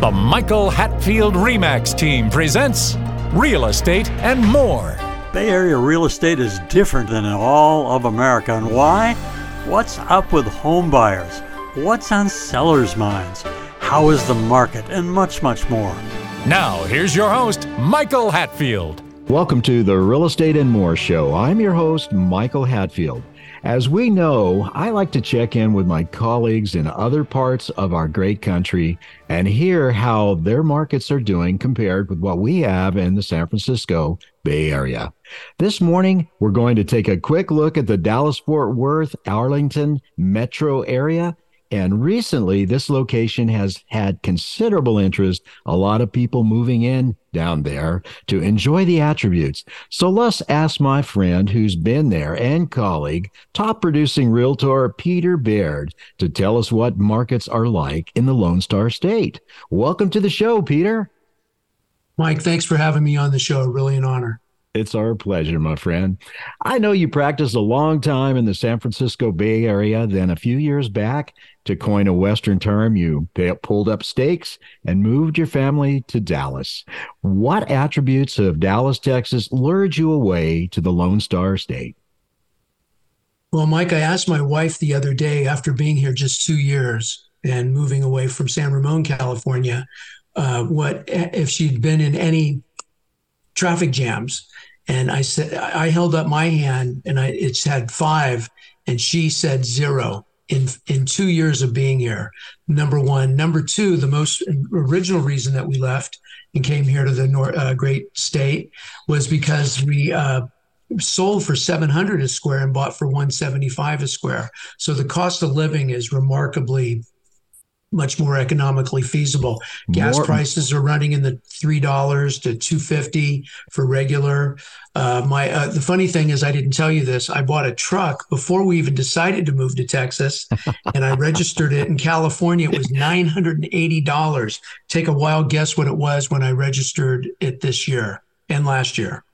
The Michael Hatfield REMAX team presents Real Estate and More. Bay Area real estate is different than in all of America. And why? What's up with home buyers? What's on sellers' minds? How is the market? And much, much more. Now, here's your host, Michael Hatfield. Welcome to the Real Estate and More Show. I'm your host, Michael Hatfield. As we know, I like to check in with my colleagues in other parts of our great country and hear how their markets are doing compared with what we have in the San Francisco Bay Area. This morning, we're going to take a quick look at the Dallas Fort Worth, Arlington metro area and recently, this location has had considerable interest, a lot of people moving in down there to enjoy the attributes. So let's ask my friend who's been there and colleague, top producing realtor Peter Baird, to tell us what markets are like in the Lone Star State. Welcome to the show, Peter. Mike, thanks for having me on the show. Really an honor. It's our pleasure, my friend. I know you practiced a long time in the San Francisco Bay Area. Then a few years back, to coin a Western term, you pulled up stakes and moved your family to Dallas. What attributes of Dallas, Texas lured you away to the Lone Star State? Well, Mike, I asked my wife the other day after being here just two years and moving away from San Ramon, California, uh, what if she'd been in any traffic jams and I said, I held up my hand and I, it's had five and she said zero in, in two years of being here. Number one. Number two, the most original reason that we left and came here to the North, uh, great state was because we, uh, sold for 700 a square and bought for 175 a square. So the cost of living is remarkably much more economically feasible. Gas more. prices are running in the three dollars to two fifty for regular. Uh, my uh, the funny thing is, I didn't tell you this. I bought a truck before we even decided to move to Texas, and I registered it in California. It was nine hundred and eighty dollars. Take a wild guess what it was when I registered it this year and last year.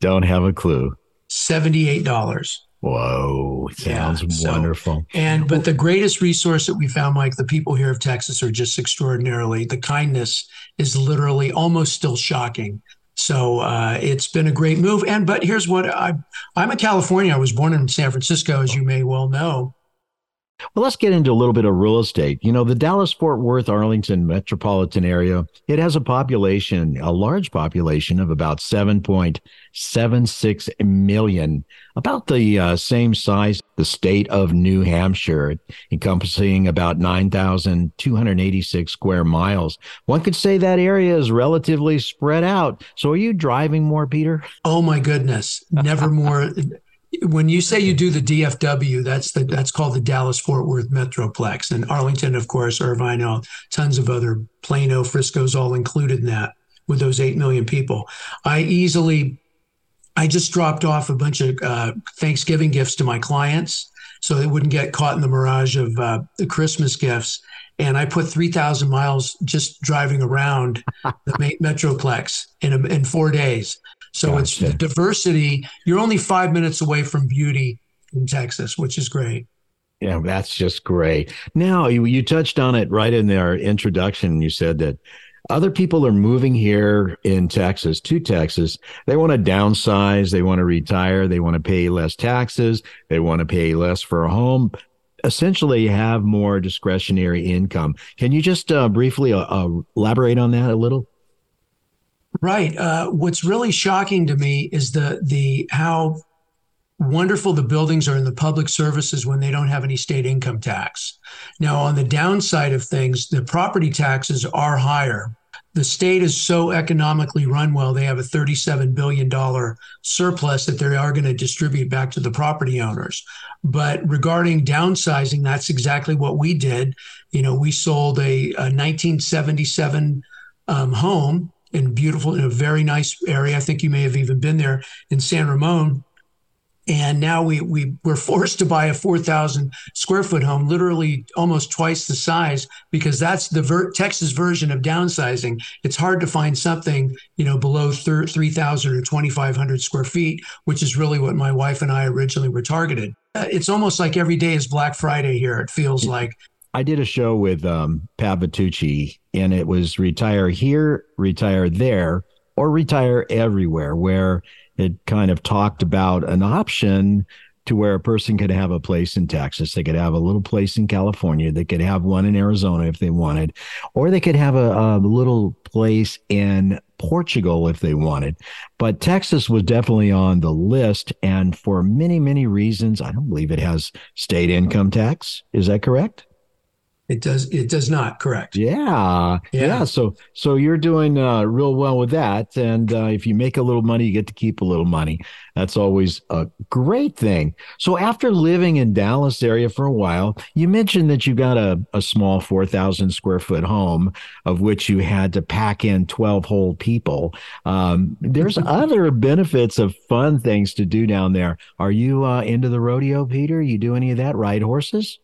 Don't have a clue. Seventy eight dollars. Whoa, sounds yeah, so, wonderful. And but the greatest resource that we found, Mike, the people here of Texas are just extraordinarily. The kindness is literally almost still shocking. So uh, it's been a great move. And but here's what I I'm a California. I was born in San Francisco, as you may well know. Well, let's get into a little bit of real estate. You know, the Dallas Fort Worth Arlington metropolitan area, it has a population, a large population of about 7.76 million, about the uh, same size the state of New Hampshire, encompassing about 9,286 square miles. One could say that area is relatively spread out. So are you driving more, Peter? Oh my goodness. Never more when you say you do the DFW, that's the that's called the Dallas Fort Worth Metroplex, and Arlington, of course, Irving, all tons of other Plano, Frisco's all included in that with those eight million people. I easily, I just dropped off a bunch of uh, Thanksgiving gifts to my clients so they wouldn't get caught in the mirage of uh, the Christmas gifts. And I put 3,000 miles just driving around the Metroplex in, a, in four days. So gotcha. it's the diversity. You're only five minutes away from beauty in Texas, which is great. Yeah, that's just great. Now you, you touched on it right in their introduction. You said that other people are moving here in Texas to Texas. They want to downsize. They want to retire. They want to pay less taxes. They want to pay less for a home. Essentially, have more discretionary income. Can you just uh, briefly uh, uh, elaborate on that a little? Right. Uh, what's really shocking to me is the the how wonderful the buildings are in the public services when they don't have any state income tax. Now, on the downside of things, the property taxes are higher. The state is so economically run well, they have a $37 billion surplus that they are going to distribute back to the property owners. But regarding downsizing, that's exactly what we did. You know, we sold a, a 1977 um, home in beautiful, in a very nice area. I think you may have even been there in San Ramon. And now we we were forced to buy a four thousand square foot home, literally almost twice the size, because that's the ver- Texas version of downsizing. It's hard to find something you know below thir- three thousand or twenty five hundred square feet, which is really what my wife and I originally were targeted. Uh, it's almost like every day is Black Friday here. It feels like I did a show with um, Pavitucci and it was retire here, retire there, or retire everywhere, where it kind of talked about an option to where a person could have a place in Texas. They could have a little place in California. They could have one in Arizona if they wanted, or they could have a, a little place in Portugal if they wanted. But Texas was definitely on the list. And for many, many reasons, I don't believe it has state income tax. Is that correct? It does. It does not. Correct. Yeah. Yeah. yeah. So, so you're doing uh, real well with that. And uh, if you make a little money, you get to keep a little money. That's always a great thing. So, after living in Dallas area for a while, you mentioned that you got a, a small 4,000 square foot home, of which you had to pack in 12 whole people. Um, there's other benefits of fun things to do down there. Are you uh, into the rodeo, Peter? You do any of that? Ride horses?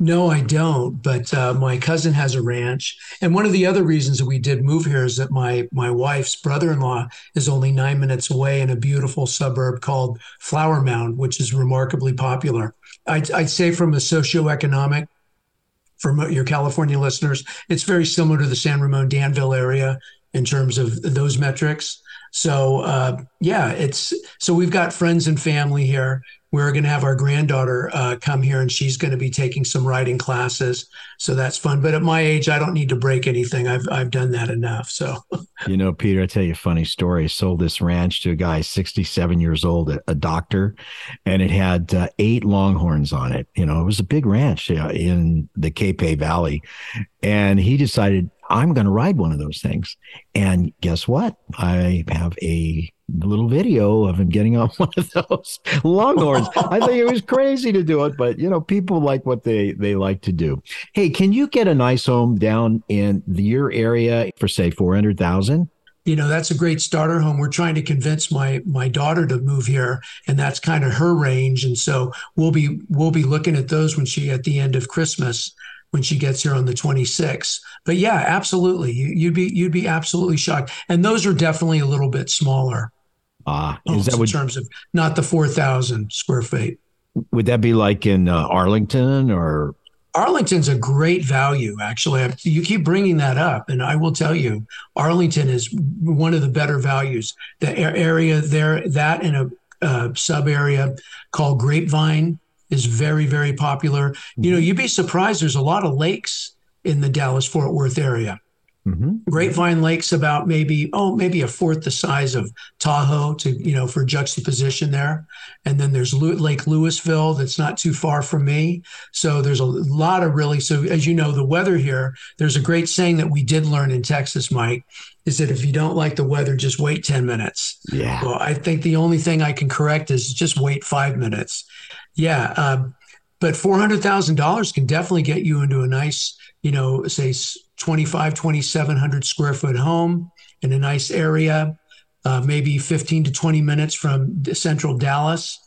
No, I don't. But uh, my cousin has a ranch, and one of the other reasons that we did move here is that my my wife's brother-in-law is only nine minutes away in a beautiful suburb called Flower Mound, which is remarkably popular. I'd, I'd say from a socioeconomic, for your California listeners, it's very similar to the San Ramon Danville area in terms of those metrics. So uh, yeah, it's so we've got friends and family here. We're going to have our granddaughter uh, come here and she's going to be taking some writing classes. So that's fun. But at my age i don't need to break anything. I've, I've done that enough so. You know peter i tell you a funny story. I sold this ranch to a guy 67 years old a, a doctor and it had uh, eight longhorns on it. You know it was a big ranch in the Capay valley. And he decided i'm going to ride one of those things and guess what i have a little video of him getting on one of those longhorns. I think it was crazy to do it, but you know, people like what they they like to do. Hey, can you get a nice home down in your area for say four hundred thousand? You know, that's a great starter home. We're trying to convince my my daughter to move here, and that's kind of her range. And so we'll be we'll be looking at those when she at the end of Christmas when she gets here on the 26th. But yeah, absolutely. You, would be you'd be absolutely shocked. And those are definitely a little bit smaller. Ah, uh, is that in terms of not the four thousand square feet? Would that be like in uh, Arlington or? Arlington's a great value, actually. You keep bringing that up, and I will tell you, Arlington is one of the better values. The area there, that in a uh, sub area called Grapevine, is very, very popular. You know, mm-hmm. you'd be surprised. There's a lot of lakes in the Dallas Fort Worth area. Mm-hmm. Grapevine Lake's about maybe oh maybe a fourth the size of Tahoe to you know for juxtaposition there, and then there's Lake Lewisville that's not too far from me. So there's a lot of really so as you know the weather here. There's a great saying that we did learn in Texas, Mike, is that if you don't like the weather, just wait ten minutes. Yeah. Well, I think the only thing I can correct is just wait five minutes. Yeah. Uh, but four hundred thousand dollars can definitely get you into a nice, you know, say 25, 2,700 square foot home in a nice area, uh, maybe 15 to 20 minutes from central Dallas.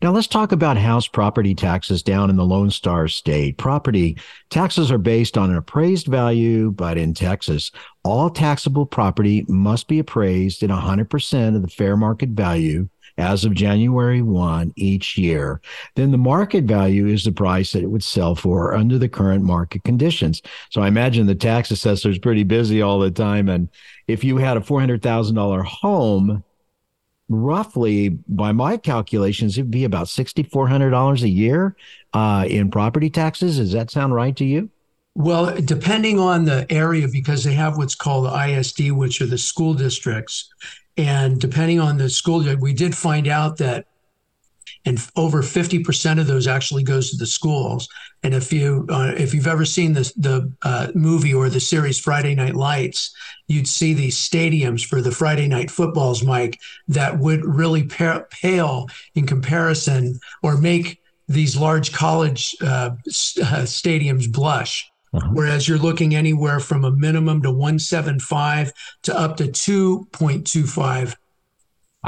Now let's talk about house property taxes down in the Lone Star State. Property taxes are based on an appraised value, but in Texas, all taxable property must be appraised at 100% of the fair market value as of January 1 each year, then the market value is the price that it would sell for under the current market conditions. So I imagine the tax assessor is pretty busy all the time. And if you had a $400,000 home, roughly by my calculations, it'd be about $6,400 a year uh, in property taxes. Does that sound right to you? Well, depending on the area, because they have what's called the ISD, which are the school districts, and depending on the school, we did find out that and over 50% of those actually goes to the schools. And if you uh, if you've ever seen the the uh, movie or the series friday night lights you'd see these stadiums for the friday night footballs mike that would really pale in comparison or make these large college uh, uh stadiums blush uh-huh. Whereas you're looking anywhere from a minimum to 175 to up to 2.25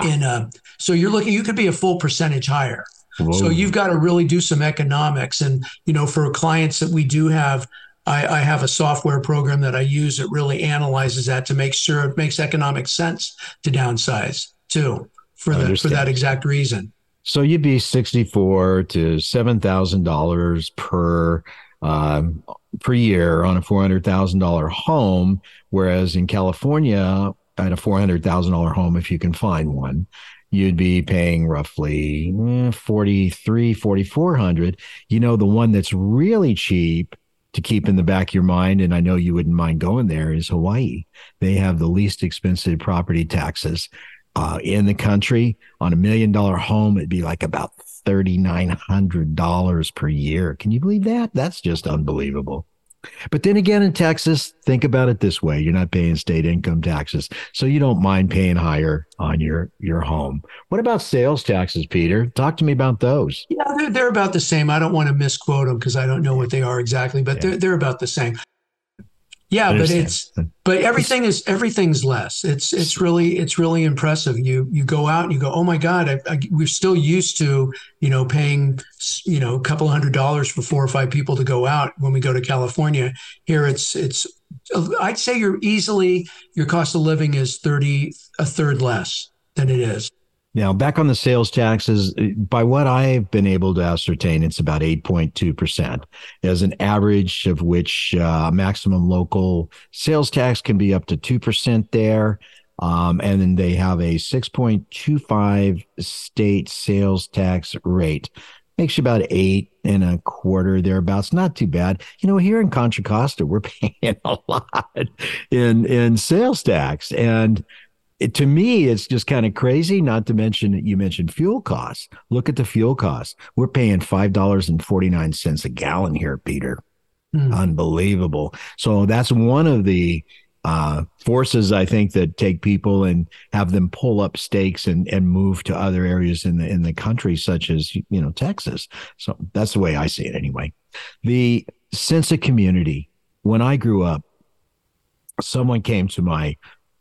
in a so you're looking you could be a full percentage higher. Whoa. So you've got to really do some economics. And you know, for clients that we do have, I, I have a software program that I use that really analyzes that to make sure it makes economic sense to downsize too for the for that exact reason. So you'd be sixty four to seven thousand dollars per um, per year on a four hundred thousand dollar home, whereas in California, at a four hundred thousand dollar home, if you can find one, you'd be paying roughly eh, 43 4400 you know the one that's really cheap to keep in the back of your mind and i know you wouldn't mind going there is hawaii. They have the least expensive property taxes uh, in the country. On a million dollar home it'd be like about $3900 per year can you believe that that's just unbelievable but then again, in Texas, think about it this way: you're not paying state income taxes, so you don't mind paying higher on your your home. What about sales taxes, Peter? Talk to me about those. Yeah, they're, they're about the same. I don't want to misquote them because I don't know what they are exactly, but yeah. they're they're about the same. Yeah, but it's but everything is everything's less. It's it's really it's really impressive. You you go out and you go, oh my god, I, I, we're still used to you know paying you know a couple hundred dollars for four or five people to go out when we go to California. Here it's it's I'd say you're easily your cost of living is thirty a third less than it is. Now, back on the sales taxes, by what I've been able to ascertain, it's about 8.2%, as an average of which uh, maximum local sales tax can be up to 2% there. Um, and then they have a 6.25 state sales tax rate. Makes you about eight and a quarter thereabouts. Not too bad. You know, here in Contra Costa, we're paying a lot in in sales tax. And it, to me, it's just kind of crazy. Not to mention, you mentioned fuel costs. Look at the fuel costs. We're paying five dollars and forty nine cents a gallon here, Peter. Mm. Unbelievable. So that's one of the uh, forces I think that take people and have them pull up stakes and and move to other areas in the in the country, such as you know Texas. So that's the way I see it anyway. The sense of community. When I grew up, someone came to my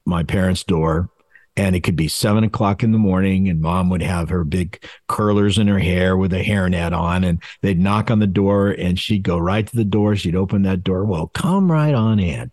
my parents' door and it could be seven o'clock in the morning and mom would have her big curlers in her hair with a hairnet on and they'd knock on the door and she'd go right to the door. She'd open that door. Well come right on in.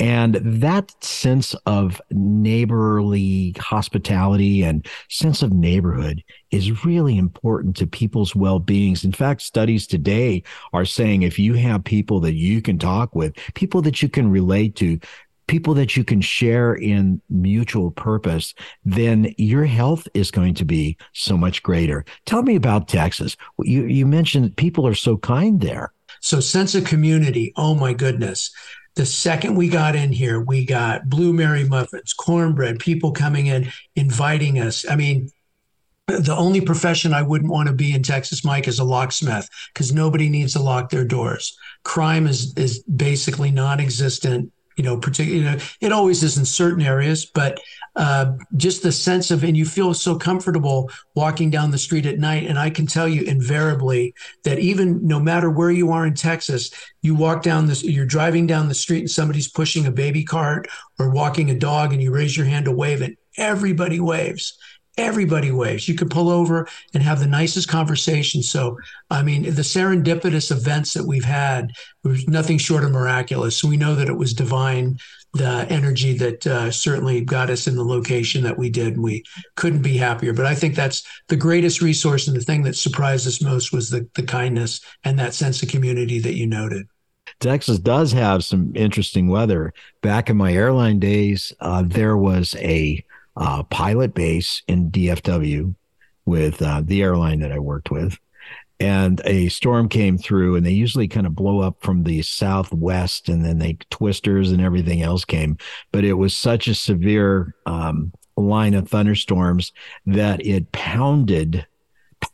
And that sense of neighborly hospitality and sense of neighborhood is really important to people's well-beings. In fact, studies today are saying if you have people that you can talk with, people that you can relate to, people that you can share in mutual purpose, then your health is going to be so much greater. Tell me about Texas. You, you mentioned people are so kind there. So, sense of community. Oh my goodness. The second we got in here, we got Blue Mary muffins, cornbread, people coming in, inviting us. I mean, the only profession I wouldn't want to be in Texas, Mike, is a locksmith because nobody needs to lock their doors. Crime is is basically non-existent you know, particularly, you know, it always is in certain areas, but uh, just the sense of, and you feel so comfortable walking down the street at night. And I can tell you invariably that even no matter where you are in Texas, you walk down this, you're driving down the street and somebody's pushing a baby cart or walking a dog and you raise your hand to wave and everybody waves everybody waves. You could pull over and have the nicest conversation. So, I mean, the serendipitous events that we've had was nothing short of miraculous. So we know that it was divine, the energy that uh, certainly got us in the location that we did. And We couldn't be happier. But I think that's the greatest resource and the thing that surprised us most was the, the kindness and that sense of community that you noted. Texas does have some interesting weather. Back in my airline days, uh, there was a uh, pilot base in DFW with uh, the airline that I worked with. And a storm came through, and they usually kind of blow up from the southwest, and then they twisters and everything else came. But it was such a severe um, line of thunderstorms that it pounded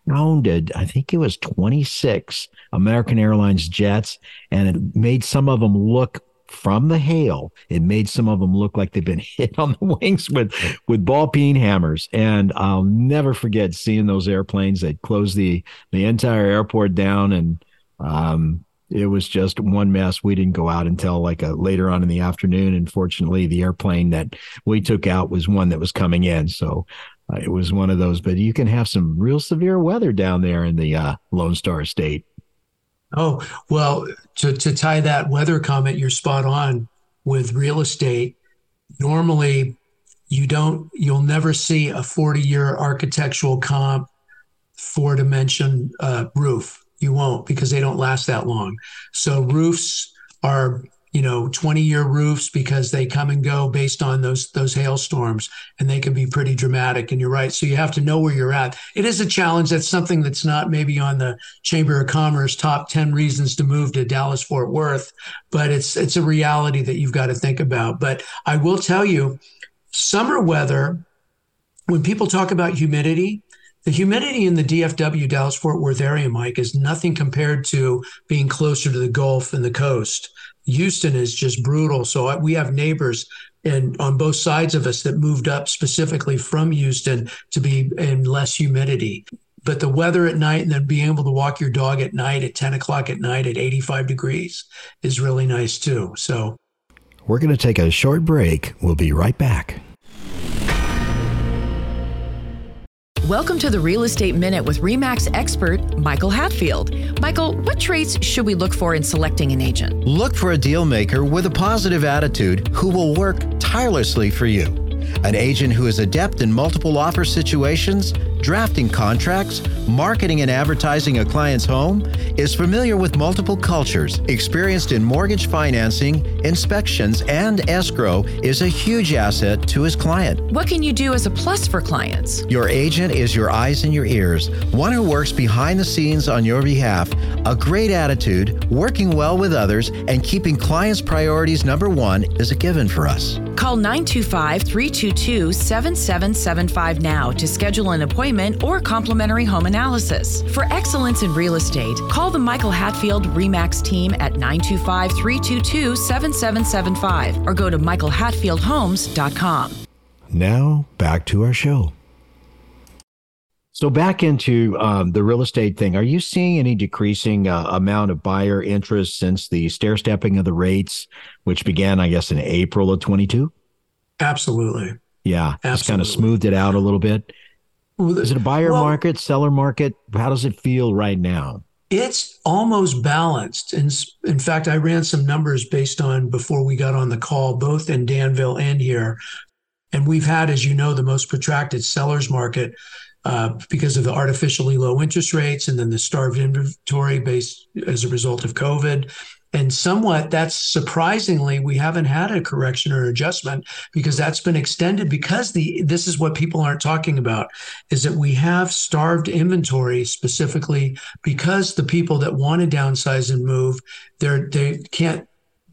pounded, I think it was 26 American Airlines jets, and it made some of them look from the hail. It made some of them look like they've been hit on the wings with with ball peen hammers. And I'll never forget seeing those airplanes. They closed the the entire airport down, and um, it was just one mess. We didn't go out until like a, later on in the afternoon. And fortunately, the airplane that we took out was one that was coming in. So uh, it was one of those. But you can have some real severe weather down there in the uh, Lone Star State. Oh, well, to, to tie that weather comment, you're spot on with real estate. Normally, you don't, you'll never see a 40 year architectural comp, four dimension uh, roof. You won't because they don't last that long. So roofs are you know 20 year roofs because they come and go based on those those hailstorms and they can be pretty dramatic and you're right. So you have to know where you're at. It is a challenge. That's something that's not maybe on the chamber of commerce top 10 reasons to move to dallas fort worth but it's it's a reality that you've got to think about. But i will tell you summer weather when people talk about humidity the humidity in the DFW, Dallas Fort Worth area, Mike, is nothing compared to being closer to the Gulf and the coast. Houston is just brutal. So we have neighbors and on both sides of us that moved up specifically from Houston to be in less humidity. But the weather at night and then being able to walk your dog at night at 10 o'clock at night at 85 degrees is really nice too. So we're going to take a short break. We'll be right back. Welcome to the Real Estate Minute with REMAX expert Michael Hatfield. Michael, what traits should we look for in selecting an agent? Look for a deal maker with a positive attitude who will work tirelessly for you. An agent who is adept in multiple offer situations drafting contracts, marketing and advertising a client's home, is familiar with multiple cultures, experienced in mortgage financing, inspections, and escrow, is a huge asset to his client. What can you do as a plus for clients? Your agent is your eyes and your ears, one who works behind the scenes on your behalf, a great attitude, working well with others, and keeping clients' priorities number one is a given for us. Call 925 322 7775 now to schedule an appointment appointment or complimentary home analysis. For excellence in real estate, call the Michael Hatfield REMAX team at 925 322 7775 or go to michaelhatfieldhomes.com. Now, back to our show. So back into um, the real estate thing, are you seeing any decreasing uh, amount of buyer interest since the stair stepping of the rates, which began, I guess, in April of 22? Absolutely. Yeah, Absolutely. just kind of smoothed it out a little bit. Is it a buyer well, market, seller market? How does it feel right now? It's almost balanced. And in fact, I ran some numbers based on before we got on the call, both in Danville and here. And we've had, as you know, the most protracted sellers market uh, because of the artificially low interest rates and then the starved inventory based as a result of COVID and somewhat that's surprisingly we haven't had a correction or adjustment because that's been extended because the this is what people aren't talking about is that we have starved inventory specifically because the people that want to downsize and move they're they can't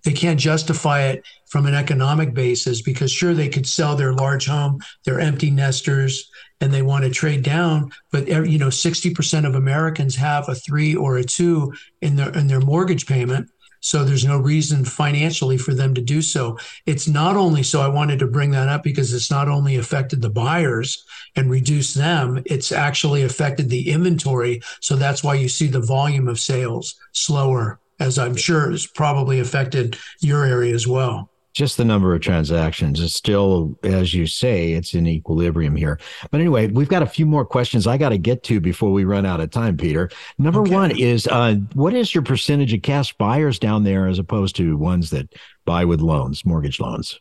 they can't justify it from an economic basis because sure they could sell their large home they're empty nesters and they want to trade down but eh, you know 60% of americans have a 3 or a 2 in their in their mortgage payment so there's no reason financially for them to do so. It's not only so I wanted to bring that up because it's not only affected the buyers and reduced them, it's actually affected the inventory. So that's why you see the volume of sales slower, as I'm sure has probably affected your area as well just the number of transactions is still, as you say, it's in equilibrium here. But anyway, we've got a few more questions I got to get to before we run out of time, Peter. Number okay. one is uh, what is your percentage of cash buyers down there as opposed to ones that buy with loans, mortgage loans?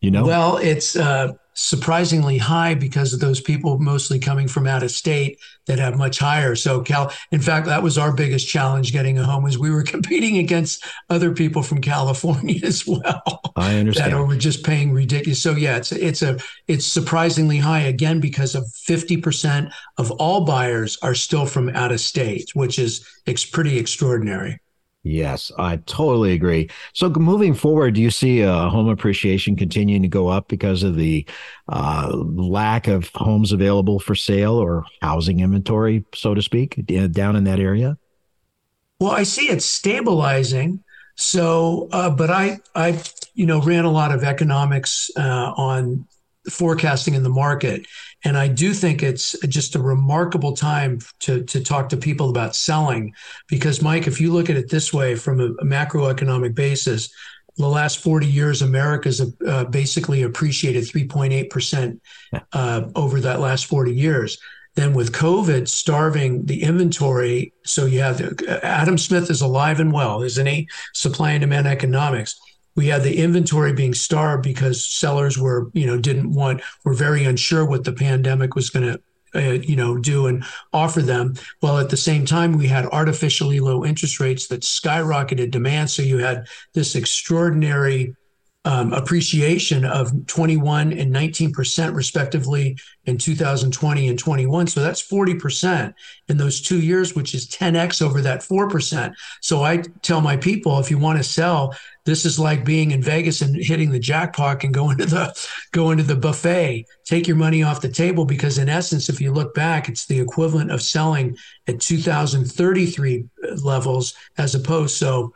You know? Well, it's uh, surprisingly high because of those people mostly coming from out of state that have much higher. So Cal, in fact, that was our biggest challenge getting a home is we were competing against other people from California as well. I understand. That were just paying ridiculous. So yeah, it's it's a it's surprisingly high again because of 50% of all buyers are still from out of state, which is it's pretty extraordinary. Yes, I totally agree. So moving forward, do you see uh, home appreciation continuing to go up because of the uh, lack of homes available for sale or housing inventory, so to speak, down in that area? Well, I see it stabilizing. So, uh, but I, I, you know, ran a lot of economics uh, on forecasting in the market. And I do think it's just a remarkable time to, to talk to people about selling. Because, Mike, if you look at it this way from a, a macroeconomic basis, the last 40 years, America's uh, basically appreciated 3.8% uh, over that last 40 years. Then with COVID starving the inventory, so you have Adam Smith is alive and well, isn't he? Supply and demand economics we had the inventory being starved because sellers were, you know, didn't want, were very unsure what the pandemic was going to uh, you know, do and offer them. While at the same time, we had artificially low interest rates that skyrocketed demand. So you had this extraordinary um, appreciation of 21 and 19% respectively in 2020 and 21. So that's 40% in those two years, which is 10x over that 4%. So I tell my people, if you want to sell, this is like being in Vegas and hitting the jackpot and going to the going to the buffet. Take your money off the table because in essence, if you look back, it's the equivalent of selling at 2033 levels as opposed. So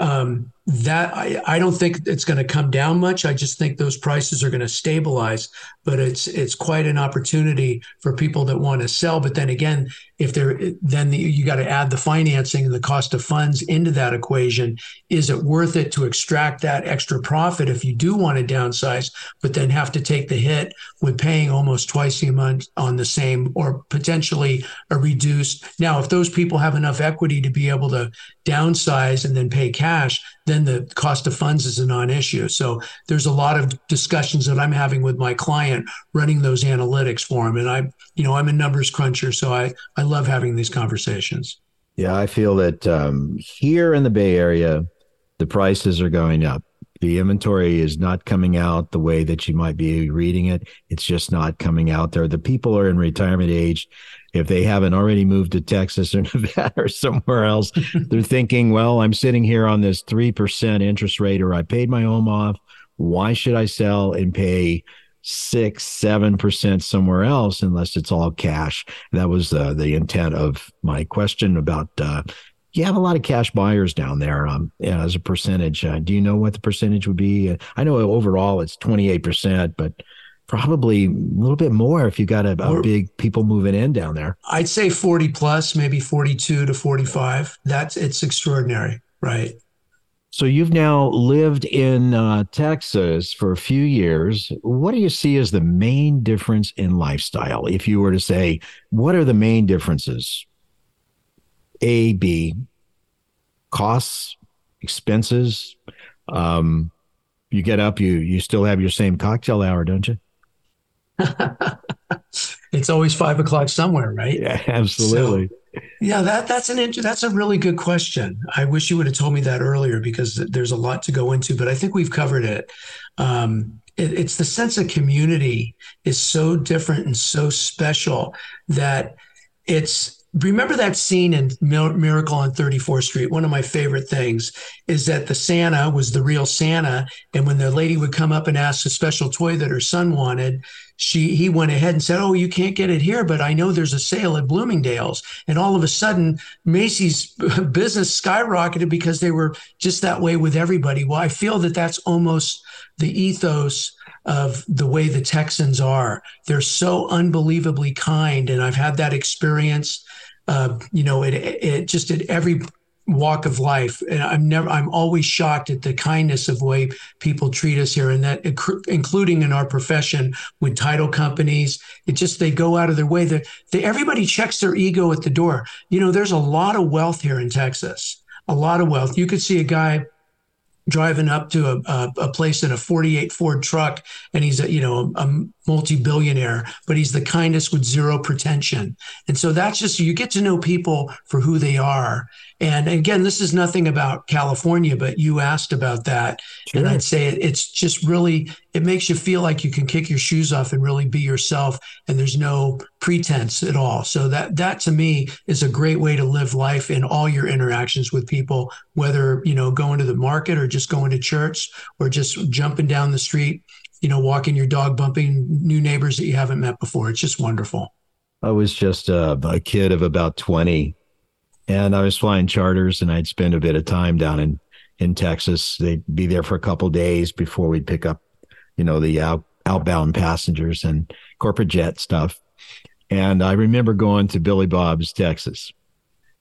um, that I, I don't think it's going to come down much. I just think those prices are going to stabilize. But it's it's quite an opportunity for people that want to sell. But then again, if they're then the, you got to add the financing and the cost of funds into that equation. Is it worth it to extract that extra profit if you do want to downsize, but then have to take the hit with paying almost twice the amount on the same or potentially a reduced? Now, if those people have enough equity to be able to downsize and then pay cash, then the cost of funds is a non-issue. So there's a lot of discussions that I'm having with my client running those analytics for him. And I, you know, I'm a numbers cruncher, so I I love having these conversations. Yeah, I feel that um, here in the Bay Area, the prices are going up. The inventory is not coming out the way that you might be reading it. It's just not coming out there. The people are in retirement age if they haven't already moved to Texas or Nevada or somewhere else, they're thinking, well, I'm sitting here on this 3% interest rate or I paid my home off. Why should I sell and pay six, seven percent somewhere else unless it's all cash? That was uh, the intent of my question about. Uh, you have a lot of cash buyers down there um, as a percentage. Uh, do you know what the percentage would be? I know overall it's 28%, but probably a little bit more if you got a, a big people moving in down there. I'd say 40 plus, maybe 42 to 45. That's it's extraordinary, right? So you've now lived in uh, Texas for a few years. What do you see as the main difference in lifestyle? If you were to say, what are the main differences? A, B, costs, expenses. Um, you get up, you you still have your same cocktail hour, don't you? it's always five o'clock somewhere, right? Yeah, absolutely. So, yeah, that that's an that's a really good question. I wish you would have told me that earlier because there's a lot to go into, but I think we've covered it. Um, it it's the sense of community is so different and so special that it's remember that scene in Miracle on 34th Street? One of my favorite things is that the Santa was the real Santa. And when the lady would come up and ask a special toy that her son wanted, she he went ahead and said, "Oh, you can't get it here, but I know there's a sale at Bloomingdale's." And all of a sudden, Macy's business skyrocketed because they were just that way with everybody. Well, I feel that that's almost the ethos of the way the Texans are. They're so unbelievably kind, and I've had that experience. Uh, you know, it, it just at every walk of life. And I'm never, I'm always shocked at the kindness of way people treat us here, and that including in our profession with title companies. It just they go out of their way. That everybody checks their ego at the door. You know, there's a lot of wealth here in Texas. A lot of wealth. You could see a guy driving up to a, a, a, place in a 48 Ford truck and he's a, you know, a multi-billionaire, but he's the kindest with zero pretension. And so that's just, you get to know people for who they are. And again, this is nothing about California, but you asked about that. Sure. And I'd say it's just really, it makes you feel like you can kick your shoes off and really be yourself. And there's no pretense at all. So that, that to me is a great way to live life in all your interactions with people, whether, you know, going to the market or just going to church or just jumping down the street, you know, walking your dog, bumping new neighbors that you haven't met before. It's just wonderful. I was just a, a kid of about 20 and I was flying charters, and I'd spend a bit of time down in in Texas. They'd be there for a couple days before we'd pick up, you know, the out, outbound passengers and corporate jet stuff. And I remember going to Billy Bob's, Texas,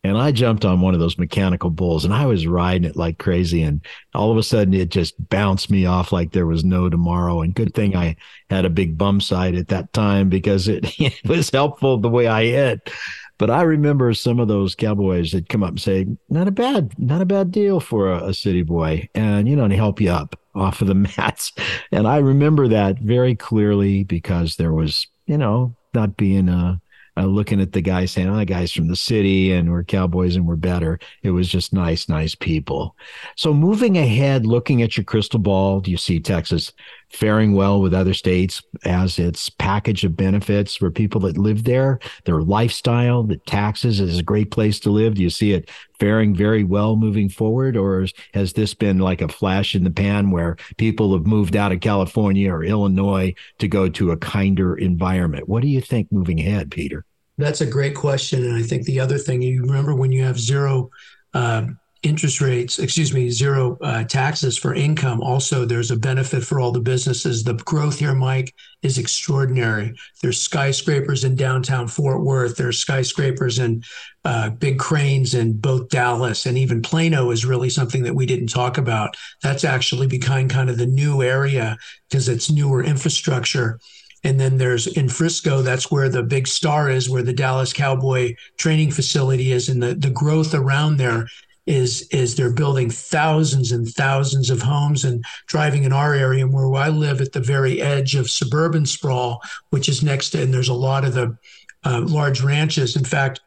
and I jumped on one of those mechanical bulls, and I was riding it like crazy. And all of a sudden, it just bounced me off like there was no tomorrow. And good thing I had a big bum side at that time because it, it was helpful the way I hit. But I remember some of those cowboys that come up and say, "Not a bad, not a bad deal for a, a city boy," and you know, to help you up off of the mats. And I remember that very clearly because there was, you know, not being a uh, looking at the guys saying, "Oh, the guys from the city, and we're cowboys, and we're better." It was just nice, nice people. So moving ahead, looking at your crystal ball, do you see Texas faring well with other states as its package of benefits for people that live there, their lifestyle, the taxes is a great place to live. Do you see it faring very well moving forward, or has this been like a flash in the pan where people have moved out of California or Illinois to go to a kinder environment? What do you think moving ahead, Peter? That's a great question. And I think the other thing you remember when you have zero uh, interest rates, excuse me, zero uh, taxes for income. Also, there's a benefit for all the businesses. The growth here, Mike, is extraordinary. There's skyscrapers in downtown Fort Worth. There's skyscrapers and uh, big cranes in both Dallas and even Plano is really something that we didn't talk about. That's actually becoming kind of the new area because it's newer infrastructure. And then there's in Frisco, that's where the big star is, where the Dallas Cowboy training facility is. And the, the growth around there is is they're building thousands and thousands of homes and driving in our area and where I live at the very edge of suburban sprawl, which is next to, and there's a lot of the uh, large ranches. In fact,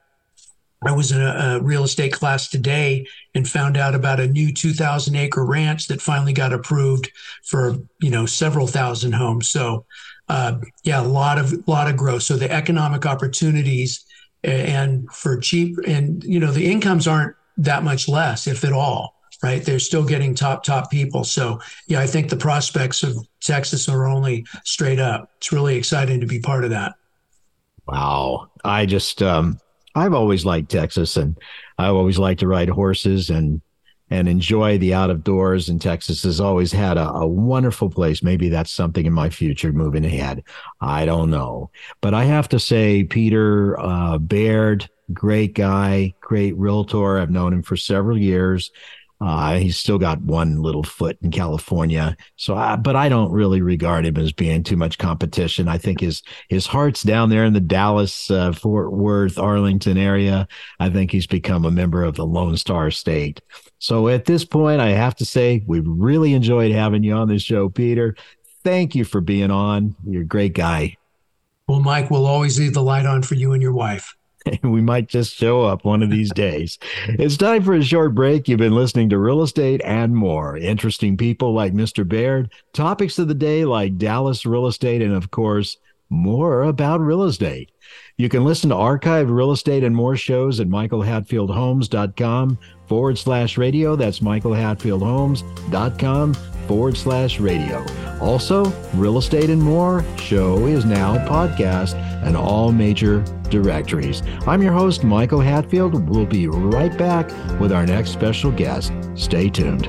I was in a, a, real estate class today and found out about a new 2,000 acre ranch that finally got approved for you know several thousand homes. So, uh, yeah, a lot of lot of growth. So the economic opportunities and for cheap and you know the incomes aren't that much less, if at all. Right, they're still getting top top people. So yeah, I think the prospects of Texas are only straight up. It's really exciting to be part of that. Wow, I just um, I've always liked Texas, and I've always liked to ride horses and and enjoy the out of doors. And Texas has always had a, a, wonderful place. Maybe that's something in my future moving ahead. I don't know. But I have to say, Peter uh, Baird, great guy, great realtor. I've known him for several years. Uh, he's still got one little foot in California. So, I, but I don't really regard him as being too much competition. I think his his heart's down there in the Dallas, uh, Fort Worth, Arlington area. I think he's become a member of the Lone Star State. So, at this point, I have to say we've really enjoyed having you on this show, Peter. Thank you for being on. You're a great guy. Well, Mike, we'll always leave the light on for you and your wife. we might just show up one of these days. it's time for a short break. You've been listening to Real Estate and More. Interesting people like Mr. Baird, topics of the day like Dallas real estate, and of course, more about real estate. You can listen to archived real estate and more shows at michaelhatfieldhomes.com forward slash radio. That's michaelhatfieldhomes.com forward slash radio. Also, Real Estate and More show is now podcast and all major directories. I'm your host, Michael Hatfield. We'll be right back with our next special guest. Stay tuned.